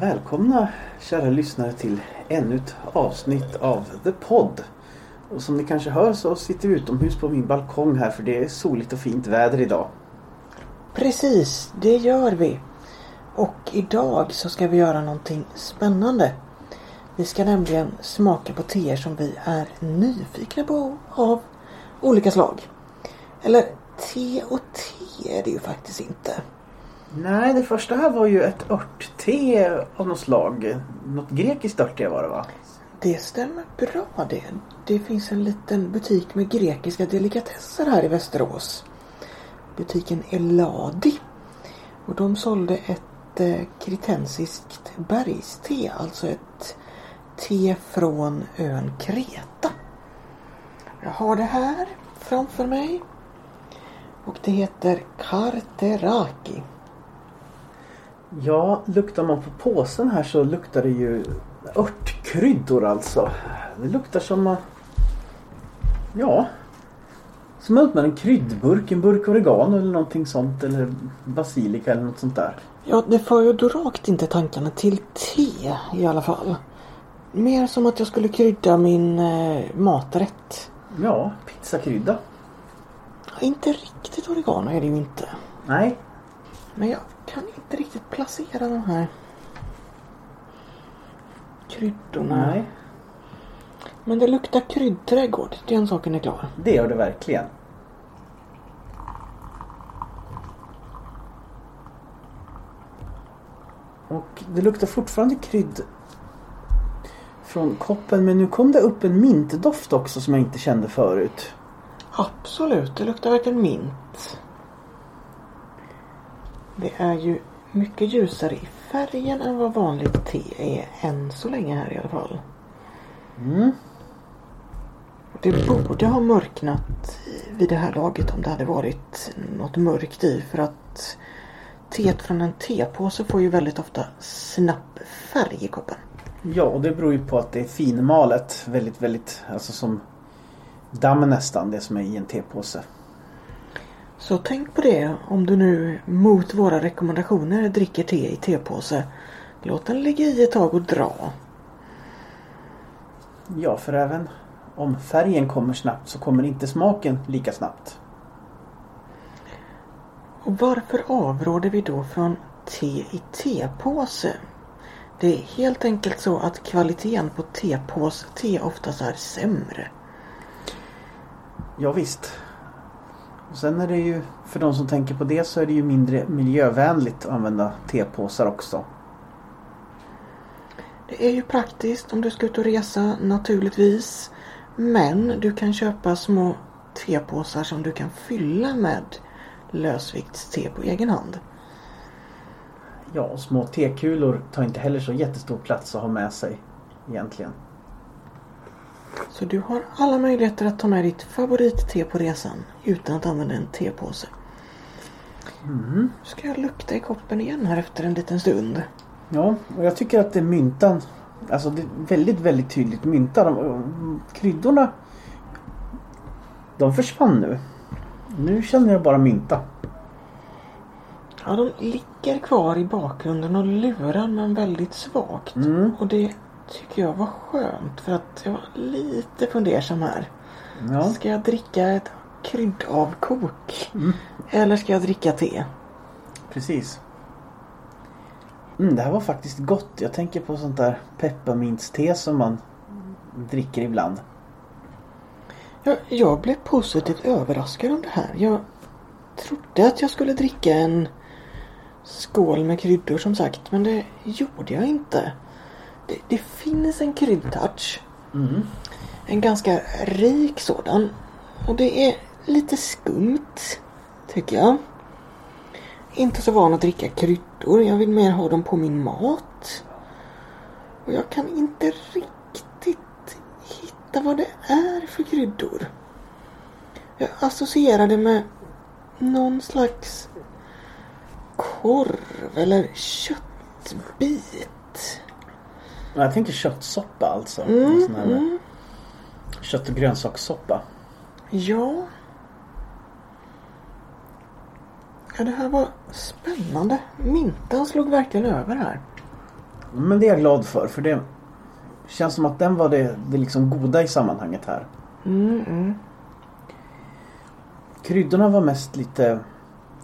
Välkomna kära lyssnare till ännu ett avsnitt av The Pod. Och som ni kanske hör så sitter vi utomhus på min balkong här för det är soligt och fint väder idag. Precis, det gör vi. Och idag så ska vi göra någonting spännande. Vi ska nämligen smaka på teer som vi är nyfikna på av olika slag. Eller te och te är det ju faktiskt inte. Nej, det första här var ju ett örtte av något slag. Något grekiskt örtte var det va? Det stämmer bra det. Det finns en liten butik med grekiska delikatesser här i Västerås. Butiken Eladi. Och de sålde ett eh, kretensiskt bergste, alltså ett te från ön Kreta. Jag har det här framför mig. Och det heter Karteraki. Ja, luktar man på påsen här så luktar det ju örtkryddor alltså. Det luktar som man... Ja. Som att öppna en kryddburk, en burk oregano eller någonting sånt. Eller basilika eller något sånt där. Ja, det för ju då rakt inte tankarna till te i alla fall. Mer som att jag skulle krydda min eh, maträtt. Ja, pizzakrydda. Inte riktigt oregano är det ju inte. Nej, Men jag kan inte riktigt placera de här kryddorna. nej. Men det luktar kryddträdgård. Den saken är klar. Det gör det verkligen. Och det luktar fortfarande krydd från koppen men nu kom det upp en mintdoft också som jag inte kände förut. Absolut, det luktar verkligen mint. Det är ju mycket ljusare i färgen än vad vanligt te är än så länge här i alla fall. Mm. Det borde ha mörknat vid det här laget om det hade varit något mörkt i för att teet från en tepåse får ju väldigt ofta snabb färg i koppen. Ja, och det beror ju på att det är finmalet. Väldigt, väldigt, alltså som damm nästan, det som är i en tepåse. Så tänk på det om du nu mot våra rekommendationer dricker te i tepåse. Låt den ligga i ett tag och dra. Ja, för även om färgen kommer snabbt så kommer inte smaken lika snabbt. Och varför avråder vi då från te i tepåse? Det är helt enkelt så att kvaliteten på tepås-te oftast är sämre. Ja, visst. Sen är det ju, för de som tänker på det så är det ju mindre miljövänligt att använda tepåsar också. Det är ju praktiskt om du ska ut och resa naturligtvis. Men du kan köpa små tepåsar som du kan fylla med lösviktste på egen hand. Ja, små tekulor tar inte heller så jättestor plats att ha med sig egentligen. Så du har alla möjligheter att ta med ditt favoritte på resan utan att använda en tepåse. Mm. Ska jag lukta i koppen igen här efter en liten stund. Ja, och jag tycker att det är myntan. Alltså det är väldigt, väldigt tydligt mynta. De, kryddorna. De försvann nu. Nu känner jag bara mynta. Ja, de ligger kvar i bakgrunden och lurar men väldigt svagt. Mm. Och det tycker jag var skönt för att jag var lite fundersam här. Ja. Ska jag dricka ett kryddavkok? Mm. Eller ska jag dricka te? Precis. Mm, det här var faktiskt gott. Jag tänker på sånt där pepparmintste som man dricker ibland. Jag, jag blev positivt överraskad av det här. Jag trodde att jag skulle dricka en skål med kryddor som sagt. Men det gjorde jag inte. Det, det finns en kryddtouch. Mm. En ganska rik sådan. Och det är lite skumt. Tycker jag. Inte så van att dricka kryddor. Jag vill mer ha dem på min mat. Och jag kan inte riktigt hitta vad det är för kryddor. Jag associerar det med någon slags korv eller köttbit. Jag tänker köttsoppa alltså. Mm, sån här mm. Kött och grönsakssoppa. Ja. Ja, det här var spännande. Mintan slog verkligen över här. Men det är jag glad för. För det känns som att den var det, det liksom goda i sammanhanget här. Mm, mm. Kryddorna var mest lite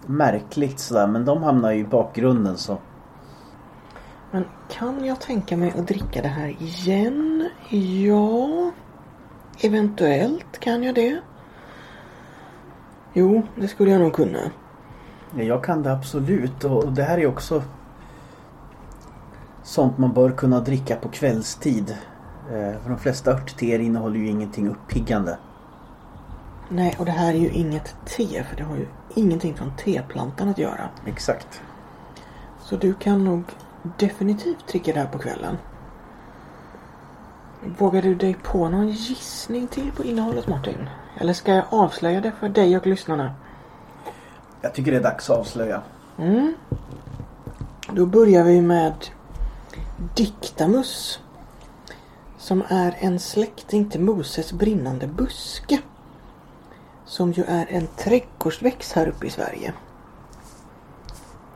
märkligt sådär. Men de hamnar ju i bakgrunden så. Men kan jag tänka mig att dricka det här igen? Ja. Eventuellt kan jag det. Jo, det skulle jag nog kunna. Ja, jag kan det absolut. Och och det här är också sånt man bör kunna dricka på kvällstid. Eh, För de flesta örtteer innehåller ju ingenting uppiggande. Nej, och det här är ju inget te för det har ju ingenting från teplantan att göra. Exakt. Så du kan nog definitivt dricka det här på kvällen. Vågar du dig på någon gissning till på innehållet Martin? Eller ska jag avslöja det för dig och lyssnarna? Jag tycker det är dags att avslöja. Mm. Då börjar vi med Dictamus. Som är en släkting till Moses brinnande buske. Som ju är en trädgårdsväxt här uppe i Sverige.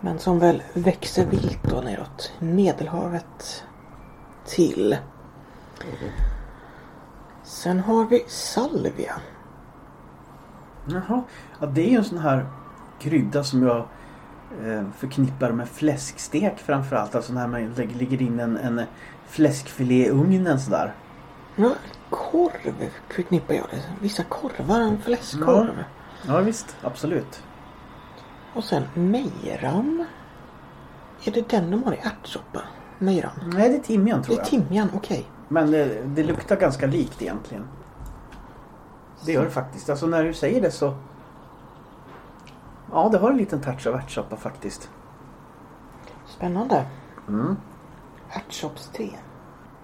Men som väl växer vilt då neråt Medelhavet till. Sen har vi salvia. Jaha. Ja, det är ju en sån här krydda som jag eh, förknippar med fläskstek framförallt. Alltså när man lägger in en, en fläskfilé i ugnen sådär. Ja, korv förknippar jag det. Vissa korvar, en fläskkorv. Ja visst, absolut. Och sen mejran. Är det den de har i ärtsoppa? Mejran? Nej, det är timjan Det tror är jag. timjan, okej. Men det, det luktar ganska likt egentligen. Det gör det faktiskt. Alltså när du säger det så... Ja, det har en liten touch av ärtsoppa faktiskt. Spännande. Mm. Ärtsoppste.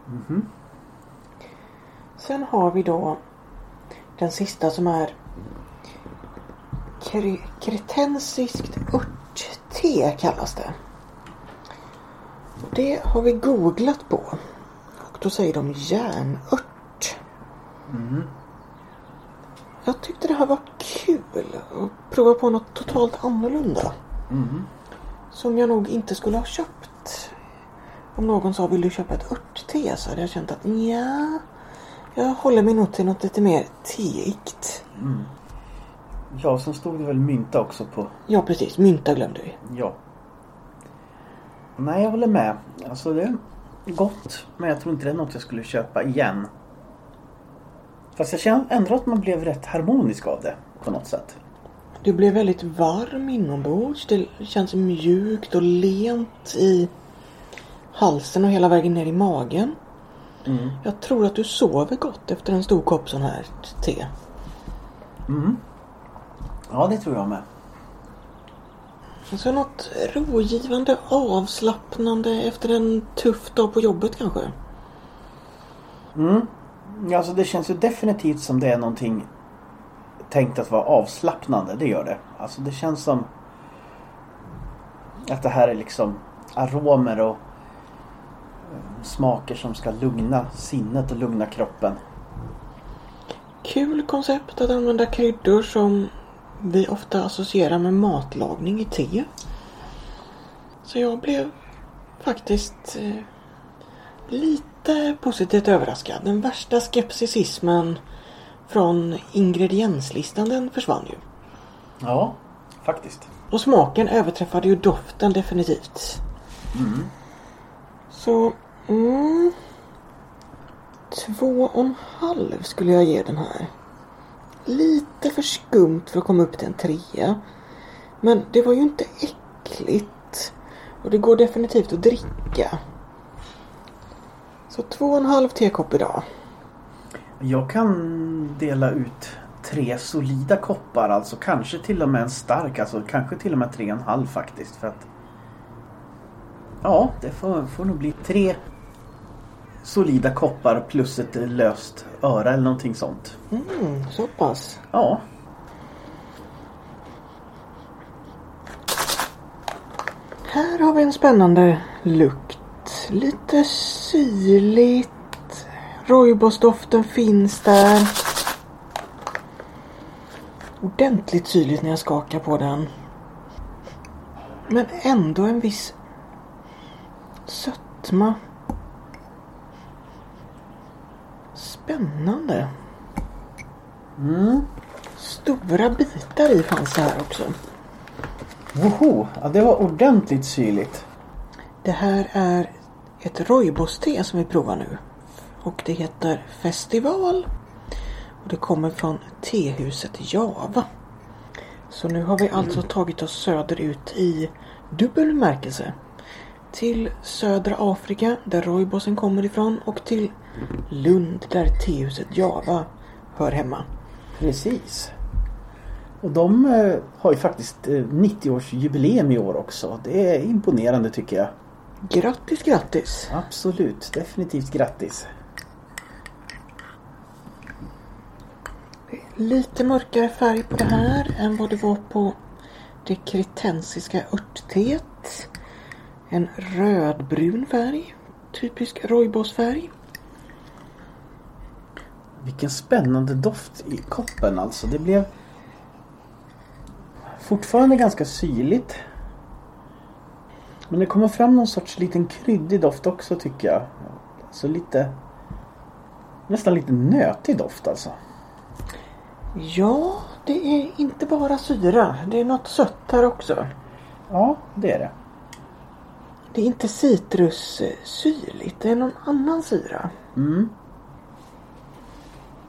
Mhm. Sen har vi då den sista som är kre- kretensiskt örtte kallas det. Det har vi googlat på. Och då säger de järnört. Mhm. Jag tyckte det här var kul att prova på något totalt annorlunda. Mhm. Som jag nog inte skulle ha köpt. Om någon sa vill du köpa ett örtte så hade jag känt att ja, jag håller mig nog till något lite mer teigt. Ja, och sen stod det väl mynta också på... Ja precis, mynta glömde vi. Ja. Nej, jag håller med. Alltså det är gott. Men jag tror inte det är något jag skulle köpa igen. Fast jag känner ändå att man blev rätt harmonisk av det. På något sätt. Du blev väldigt varm inombords. Det känns mjukt och lent i halsen och hela vägen ner i magen. Mm. Jag tror att du sover gott efter en stor kopp sån här te. Mm. Ja, det tror jag med. Så något rogivande, avslappnande efter en tuff dag på jobbet kanske. Mm. Ja, alltså det känns ju definitivt som det är någonting tänkt att vara avslappnande. Det gör det. Alltså det känns som att det här är liksom aromer och eh, smaker som ska lugna sinnet och lugna kroppen. Kul koncept att använda kryddor som vi ofta associerar med matlagning i te. Så jag blev faktiskt eh, lite positivt överraskad. Den värsta skepticismen från ingredienslistan den försvann ju. Ja, faktiskt. Och smaken överträffade ju doften definitivt. Så, mm, två och en halv skulle jag ge den här. Lite för skumt för att komma upp till en trea. Men det var ju inte äckligt. Och det går definitivt att dricka. Så två och en halv tekopp idag. Jag kan dela ut tre solida koppar, alltså kanske till och med en stark, alltså kanske till och med tre och en halv faktiskt. För att Ja, det får, får nog bli tre solida koppar plus ett löst öra eller någonting sånt. Mm, så pass. Ja, Här har vi en spännande lukt. Lite syrligt. Rooibosdoften finns där. Ordentligt syrligt när jag skakar på den. Men ändå en viss sötma sötma. Spännande. Mm. Stora bitar i fanns det här också. Woho! Ja, det var ordentligt syrligt. Det här är ett rooibos-te som vi provar nu. Och det heter Festival. Och det kommer från tehuset Java. Så nu har vi alltså tagit oss söderut i dubbel bemärkelse. Till södra Afrika där rooibosen kommer ifrån och till Lund där tehuset Java hör hemma. Precis. Och de eh, har ju faktiskt eh, 90-årsjubileum i år också. Det är imponerande tycker jag. Grattis grattis! Absolut, definitivt grattis. Lite mörkare färg på det här än vad det var på det kretensiska örtteet. En rödbrun färg. Typisk rooibosfärg. Vilken spännande doft i koppen alltså. Det blev fortfarande ganska syrligt. Men det kommer fram någon sorts liten kryddig doft också tycker jag. Alltså lite nästan lite nötig doft alltså. Ja, det är inte bara syra. Det är något sött här också. Ja, det är det. Det är inte citrussyrligt. Det är någon annan syra. Mm.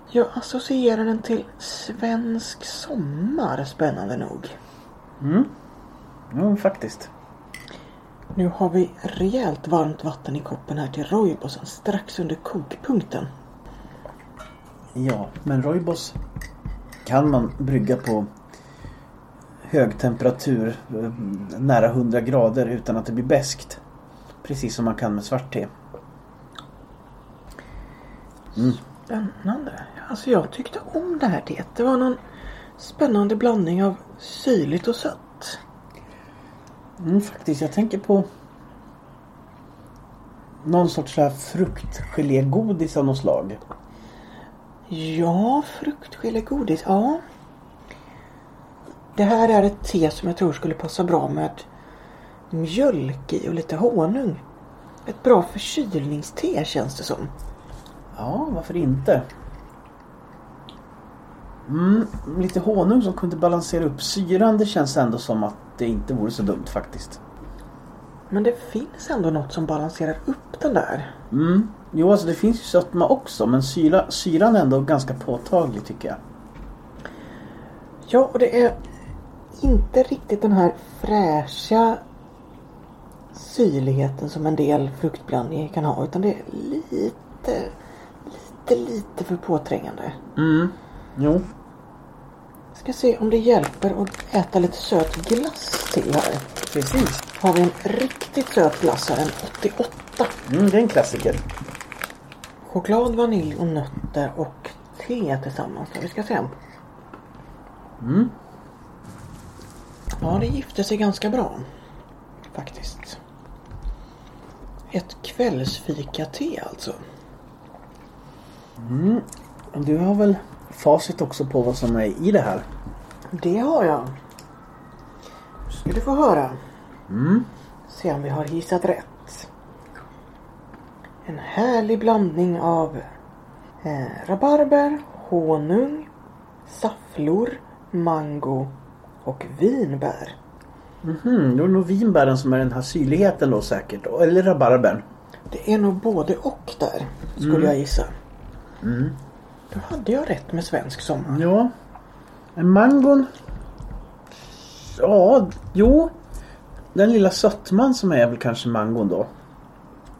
Jag associerar den till svensk sommar, spännande nog. Mm. Jo, faktiskt. Nu har vi rejält varmt vatten i koppen här till rooibosen strax under kokpunkten. Ja, men rooibos kan man brygga på hög temperatur, eh, nära 100 grader utan att det blir beskt. Precis som man kan med svart te. Mm. Spännande. Alltså jag tyckte om det här teet. Det var någon spännande blandning av syrligt och sött. Mm, faktiskt, jag tänker på någon sorts så här fruktgelégodis av något slag. Ja, fruktgelégodis. Ja. Det här är ett te som jag tror skulle passa bra med mjölk i och lite honung. Ett bra förkylningste känns det som. Ja, varför inte? Mm, lite honung som kunde balansera upp syran. Det känns ändå som att det inte vore så dumt faktiskt. Men det finns ändå något som balanserar upp den där. Mm. Jo, alltså det finns ju sötma också men syra, syran är ändå ganska påtaglig tycker jag. Ja, och det är inte riktigt den här fräscha syrligheten som en del fruktblandningar kan ha utan det är lite, lite, lite för påträngande. Mm. Jo. Ska se om det hjälper att äta lite söt glass till här. Precis. Har vi en riktigt söt glass här, en 88. Mm, det är en klassiker. Choklad, vanilj och nötter och te tillsammans. Vi ska se. Mm. Ja, det gifte sig ganska bra. Faktiskt. Ett kvällsfika-te alltså. Mm. Du har väl facit också på vad som är i det här? Det har jag. Nu ska du få höra. Mm. Se om vi har gissat rätt. En härlig blandning av eh, rabarber, honung, safflor, mango och vinbär. Mhm, då är det nog vinbären som är den här syrligheten då säkert. Eller rabarbern. Det är nog både och där, skulle Mm. jag gissa. Mm. Då hade jag rätt med svensk sommar. Ja. En mangon. Ja, jo. Den lilla sötman som är väl kanske mangon då.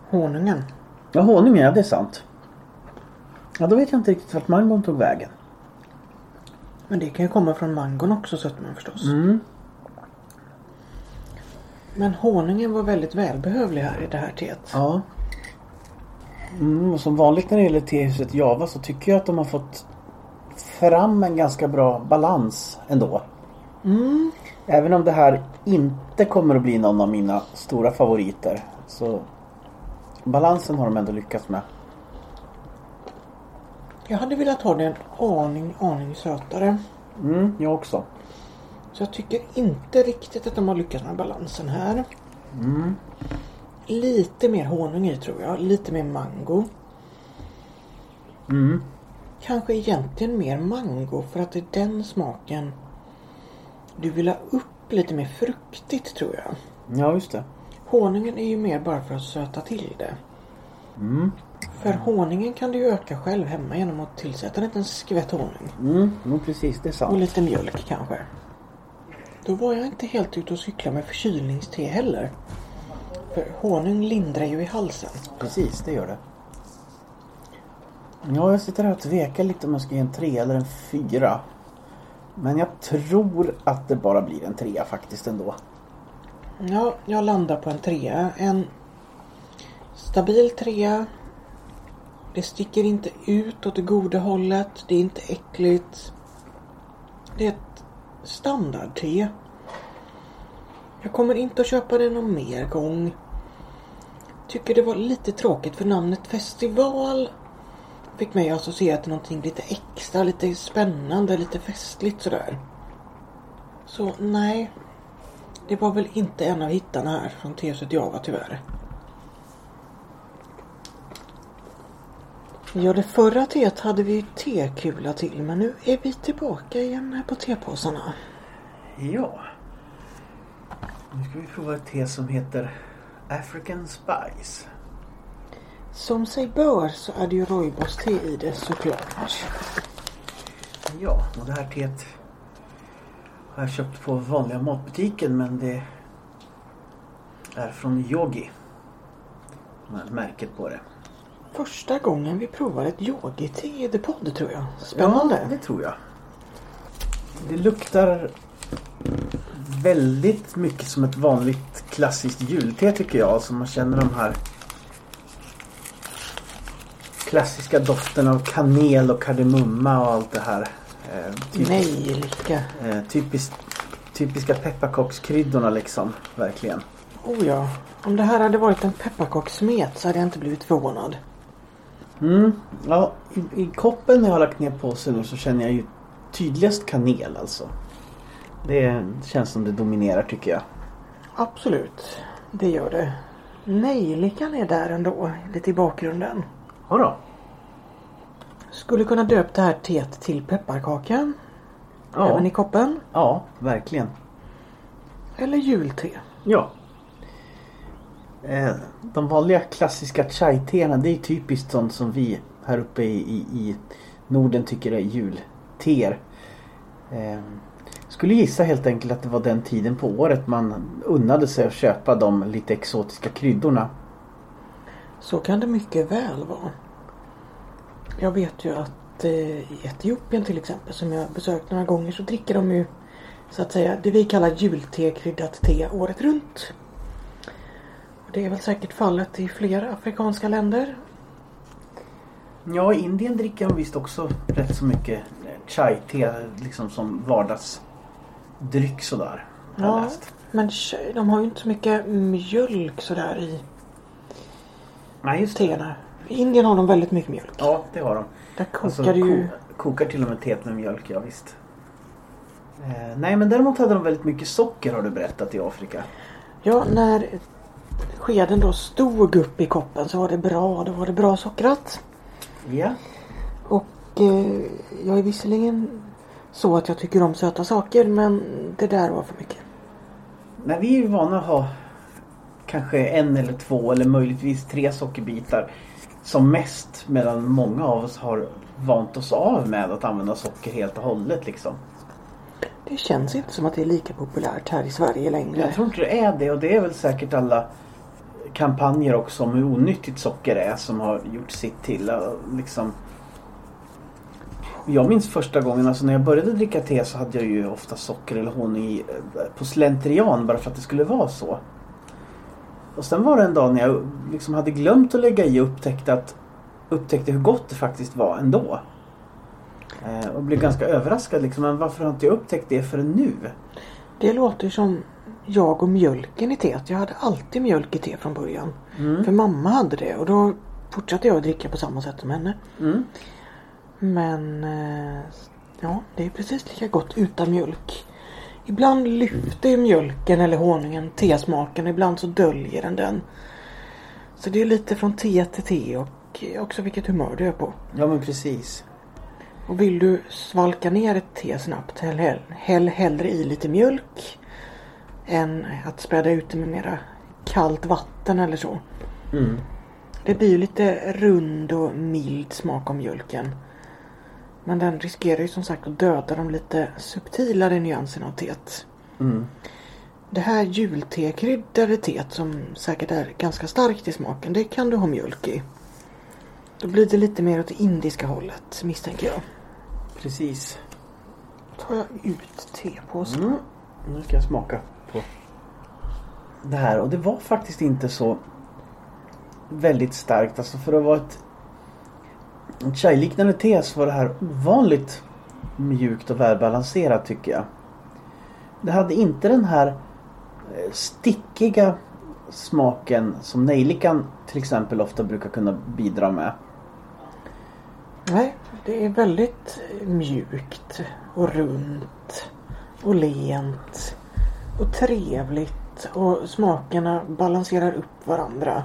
Honungen. Ja, honung ja, det är sant. Ja, då vet jag inte riktigt vart mangon tog vägen. Men det kan ju komma från mangon också, sötman förstås. Mm. Men honungen var väldigt välbehövlig här i det här teet. Ja. Mm, och som vanligt när det gäller tehuset Java så tycker jag att de har fått fram en ganska bra balans ändå. Mm. Även om det här inte kommer att bli någon av mina stora favoriter. Så balansen har de ändå lyckats med. Jag hade velat ha den aning, aning sötare. Mm, jag också. Så jag tycker inte riktigt att de har lyckats med balansen här. Mm. lite mer honung i tror jag. Lite mer mango. Mm. Kanske egentligen mer mango för att det är den smaken du vill ha upp lite mer fruktigt tror jag. Ja, just det. Honungen är ju mer bara för att söta till det. Mm. För honungen kan du ju öka själv hemma genom att tillsätta en liten skvätt honung. Mm, precis. Det är Och sant. lite mjölk kanske. Då var jag inte helt ute och cykla med förkylningste heller. För honung lindrar ju i halsen. Precis, det gör det. Ja, jag sitter här och tvekar lite om jag ska ge en tre eller en fyra. Men jag tror att det bara blir en trea faktiskt ändå. Ja, jag landar på en trea. En stabil trea. Det sticker inte ut åt det goda hållet. Det är inte äckligt. Det är ett standardte. Jag kommer inte att köpa det någon mer gång. Tycker det var lite tråkigt för namnet festival fick mig att associera till någonting lite extra, lite spännande, lite festligt sådär. Så nej, det var väl inte en av hittarna här från Teset Java tyvärr. Ja, det förra teet hade vi ju tekula till men nu är vi tillbaka igen här på tepåsarna. Ja. Nu ska vi prova ett te som heter African Spice. Som sig bör så är det ju rooibos-te i det såklart. Ja, och det här teet har jag köpt på vanliga matbutiken men det är från Yogi. Märket på det. Första gången vi provar ett yogi-te i The Pod tror jag. Spännande. Ja, det tror jag. Det luktar väldigt mycket som ett vanligt klassiskt julte tycker jag. Så man känner de här klassiska doften av kanel och kardemumma och allt det här. Eh, typiskt, Nejlika. eh, typiskt, typiska pepparkakskryddorna liksom. Verkligen. Oh ja. Om det här hade varit en pepparkakssmet så hade jag inte blivit förvånad. Mm, ja, i, I koppen när jag har lagt ner påsen nu så känner jag ju tydligast kanel alltså. Det känns som det dominerar tycker jag. Absolut. Det gör det. Nejlikan är där ändå. Lite i bakgrunden. Ja då. Skulle kunna döpt det här teet till pepparkaka. Ja, Även i koppen. ja verkligen. Eller julte. Ja. Eh, de vanliga klassiska chai-teerna det är typiskt sånt som vi här uppe i, i, i Norden tycker är julteer. Eh, skulle gissa helt enkelt att det var den tiden på året man unnade sig att köpa de lite exotiska kryddorna. Så kan det mycket väl vara. Jag vet ju att eh, i Etiopien till exempel som jag besökt några gånger så dricker de ju så att säga det vi kallar julte kryddat te året runt. Och det är väl säkert fallet i flera afrikanska länder. Ja, i Indien dricker de visst också rätt så mycket chai-te liksom som vardagsdryck sådär. Ja, läst. men de har ju inte så mycket mjölk sådär i Nej, just teerna. I Indien har de väldigt mycket mjölk. Ja, det har de. Där kokar Alltså, det ju... ko- kokar till och med teet med mjölk, ja visst. Eh, nej, men däremot hade de väldigt mycket socker har du berättat i Afrika. Ja, när skeden då stod upp i koppen så var det bra. Då var det bra sockrat. Ja. Och eh, jag är visserligen så att jag tycker om söta saker men det där var för mycket. Nej, vi är ju vana att ha kanske en eller två eller möjligtvis tre sockerbitar som mest. Medan många av oss har vant oss av med att använda socker helt och hållet liksom. Det känns inte som att det är lika populärt här i Sverige längre. Jag tror inte det är det och det är väl säkert alla kampanjer också om hur onyttigt socker är som har gjort sitt till. Eh, liksom. Jag minns första gången, alltså när jag började dricka te så hade jag ju ofta socker eller honung i, eh, på slentrian bara för att det skulle vara så. Och sen var det en dag när jag liksom hade glömt att lägga i och upptäckte, att, upptäckte hur gott det faktiskt var ändå. Eh, och blev ganska överraskad liksom, men varför har inte jag upptäckt det förrän nu? Det låter som jag och mjölken i teet. Jag hade alltid mjölk i te från början. Mm. För mamma hade det och då fortsatte jag att dricka på samma sätt som henne. Mm. Men eh, ja, det är precis lika gott utan mjölk. Ibland lyfter mjölken eller honungen tesmaken. Ibland så döljer den den. Så det är lite från te till te och också vilket humör du är på. Ja men precis. Och vill du svalka ner ett te snabbt, häll, häll, häll hellre i lite mjölk än att späda ut det med mera kallt vatten eller så. Mm. Det blir ju lite rund och mild smak av mjölken. Men den riskerar ju som sagt att döda de lite subtilare nyanserna av teet. Mm. Det här jultekryddade teet som säkert är ganska starkt i smaken, det kan du ha mjölk i. Då blir det lite mer åt det indiska hållet misstänker jag. Precis. Då tar jag ut tepåsen. Mm. Nu ska jag smaka på det här och det var faktiskt inte så väldigt starkt. Alltså för att vara ett, ett chai-liknande te så var det här ovanligt mjukt och välbalanserat tycker jag. Det hade inte den här eh, stickiga smaken som nejlikan till exempel ofta brukar kunna bidra med. Nej, det är väldigt mjukt och runt och lent och trevligt och smakerna balanserar upp varandra.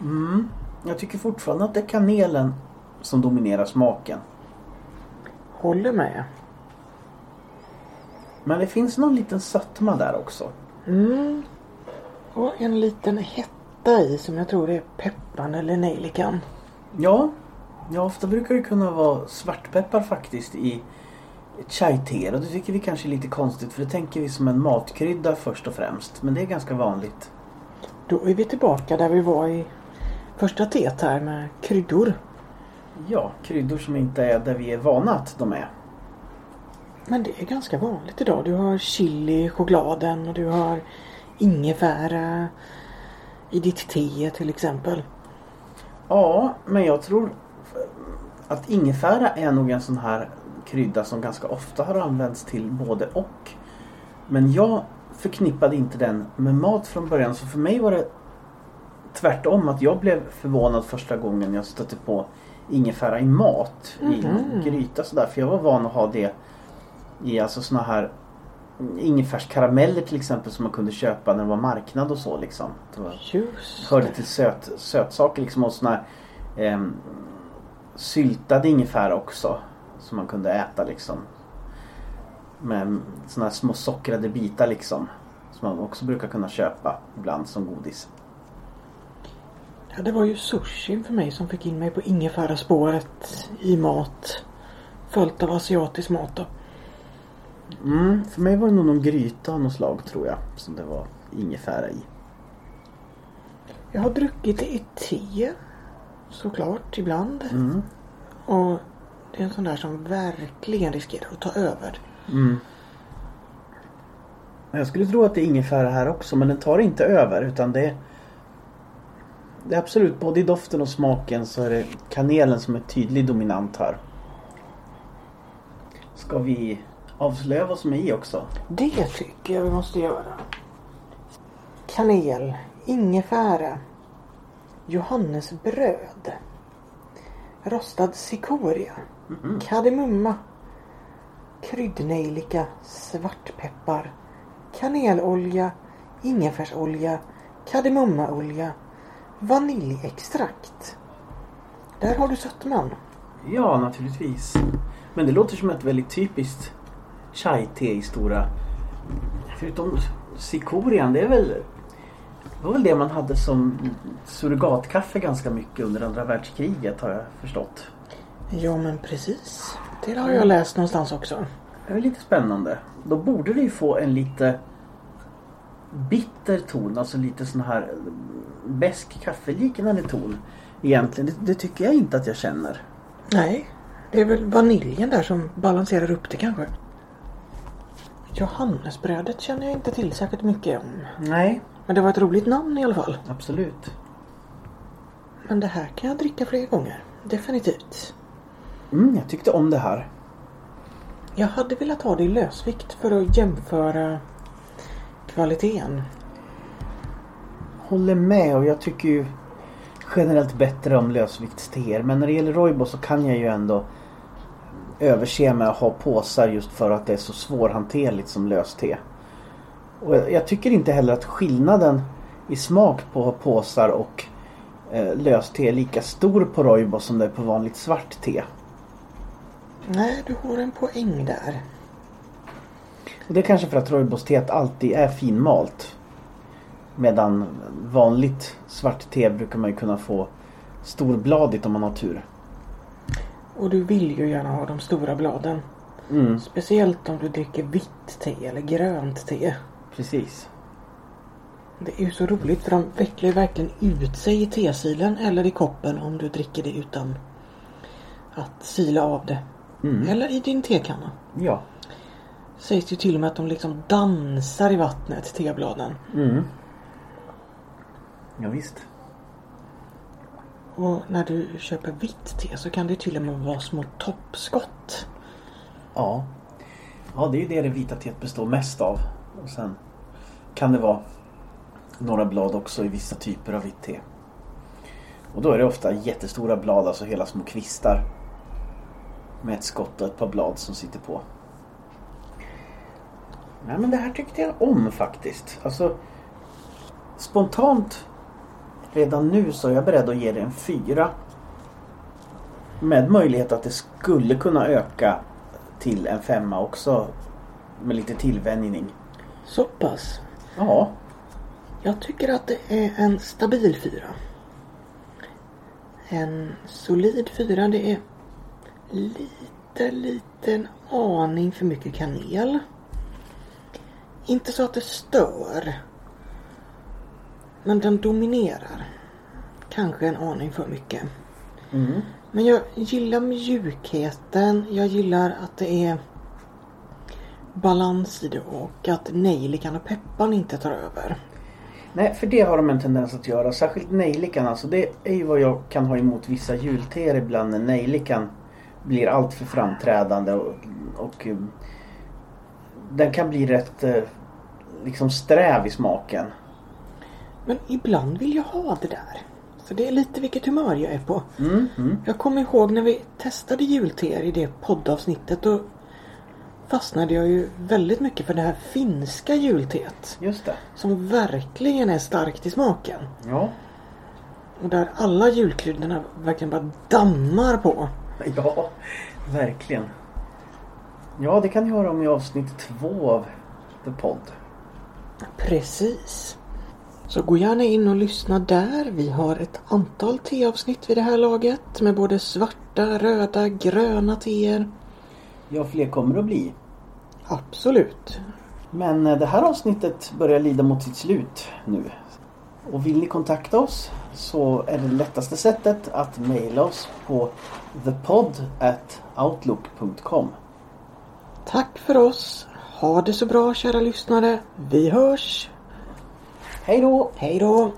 Mm. Jag tycker fortfarande att det är kanelen som dominerar smaken. Håller med. Men det finns någon liten sötma där också. Mm. Och en liten hetta i som jag tror är pepparn eller nejlikan. Ja, ja ofta brukar det kunna vara svartpeppar faktiskt i chai-te. Och det tycker vi kanske är lite konstigt för det tänker vi som en matkrydda först och främst. Men det är ganska vanligt. Då är vi tillbaka där vi var i första teet här med kryddor. Ja, kryddor som inte är där vi är vana att de är. Men det är ganska vanligt idag. Du har chili i chokladen och du har ingefära i ditt te till exempel. Ja, men jag tror att ingefära är nog en sån här krydda som ganska ofta har använts till både och. Men jag förknippade inte den med mat från början så för mig var det tvärtom att jag blev förvånad första gången jag stötte på ingefära i mat. I Mhm. gryta sådär. För jag var van att ha det i alltså såna här ingefärskarameller till exempel som man kunde köpa när det var marknad och så liksom. Det var, Just hörde till söt, sötsaker liksom och såna här ehm, syltad ingefära också. Som man kunde äta liksom. Med såna här små sockrade bitar liksom. Som man också brukar kunna köpa ibland som godis. Ja, det var ju sushin för mig som fick in mig på ingefäraspåret i mat. Följt av asiatisk mat då. Mm, för mig var det nog någon gryta av något slag tror jag. Som det var ingefära i. Jag har druckit det i te. Såklart, ibland. Mm. Och det är en sån där som verkligen riskerar att ta över. Mm. Jag skulle tro att det är ingefära här också men den tar inte över utan det är Det är absolut både i doften och smaken så är det kanelen som är tydlig dominant här. Ska vi avslöja vad som är i också? Det tycker jag vi måste göra. Kanel, ingefära, johannesbröd, rostad cikoria, Mhm. kardemumma, kryddnejlika, svartpeppar, kanelolja, ingefärsolja, kardemummaolja, vaniljextrakt. Där har du sötman. Ja, naturligtvis. Men det låter som ett väldigt typiskt chai-te i stora... Förutom cikorian, det är väl... Det var väl det man hade som surrogatkaffe ganska mycket under andra världskriget har jag förstått. Ja men precis. Det har jag läst någonstans också. Det är lite spännande. Då borde det ju få en lite bitter ton, alltså lite sån här besk kaffeliknande ton. Egentligen, det, det tycker jag inte att jag känner. Nej, det är väl vaniljen där som balanserar upp det kanske. Johannesbrödet känner jag inte till särskilt mycket om. Nej, Men det var ett roligt namn i alla fall. absolut. Men det här kan jag dricka fler gånger. Definitivt. Mm, jag tyckte om det här. Jag hade velat ha det i lösvikt för att jämföra kvaliteten. Håller med och jag tycker ju generellt bättre om lösviktsteer. Men när det gäller Roibo så kan jag ju ändå överse med att ha påsar just för att det är så svårhanterligt som löste. Och jag jag tycker inte heller att skillnaden i smak på påsar och eh, löst te lika stor på rooibos som det är på vanligt svart te. Nej, du har en poäng där. Och det är kanske för att rooibos-teet alltid är finmalt. Medan vanligt svart te brukar man ju kunna få storbladigt om man har tur. Och du vill ju gärna ha de stora bladen. Mm, Speciellt om du dricker vitt te eller grönt te. Precis. Det är ju så roligt för de vecklar ju verkligen ut sig i tesilen eller i koppen om du dricker det utan att sila av det. Mm. Eller i din tekanna. Ja. Sägs ju till och med att de liksom dansar i vattnet, tebladen. Mm. Ja, visst. Och när du köper vitt te så kan det till och med vara små toppskott. Ja. Ja, det är ju det det vita teet består mest av. Och sen kan det vara några blad också i vissa typer av vitt te. Och då är det ofta jättestora blad, alltså hela små kvistar. Med ett skott och ett par blad som sitter på. Nej men det här tyckte jag om faktiskt. Alltså spontant redan nu så är jag beredd att ge det en fyra. Med möjlighet att det skulle kunna öka till en femma också. Med lite tillvänjning. Så pass. Ja, Jag tycker att det är en stabil fyra. En solid fyra. Det är lite, liten aning för mycket kanel. Inte så att det stör. Men den dominerar. Kanske en aning för mycket. mm. Men jag gillar mjukheten. Jag gillar att det är balans i det och att nejlikan och pepparn inte tar över. Nej, för det har de en tendens att göra. Särskilt nejlikan. Alltså det är ju vad jag kan ha emot vissa julteer ibland när nejlikan blir allt för framträdande och, och eh, den kan bli rätt eh, liksom sträv i smaken. Men ibland vill jag ha det där. Så det är lite vilket humör jag är på. Mm, mm. Jag kommer ihåg när vi testade julteer i det poddavsnittet. Då fastnade jag ju väldigt mycket för det här finska julteet. Just det. Som verkligen är starkt i smaken. Ja. Och där alla julkryddorna verkligen bara dammar på. Ja, verkligen. Ja, det kan ni höra om i avsnitt två av The Podd. Precis. Så gå gärna in och lyssna där. Vi har ett antal teavsnitt vid det här laget. Med både svarta, röda, gröna teer. Ja, fler kommer att bli. Absolut. Men eh, det här avsnittet börjar lida mot sitt slut nu. Och vill ni kontakta oss så är det lättaste sättet att mejla oss på thepod@outlook.com. Tack för oss. Ha det så bra kära lyssnare. Vi hörs. Hej då! Hej då.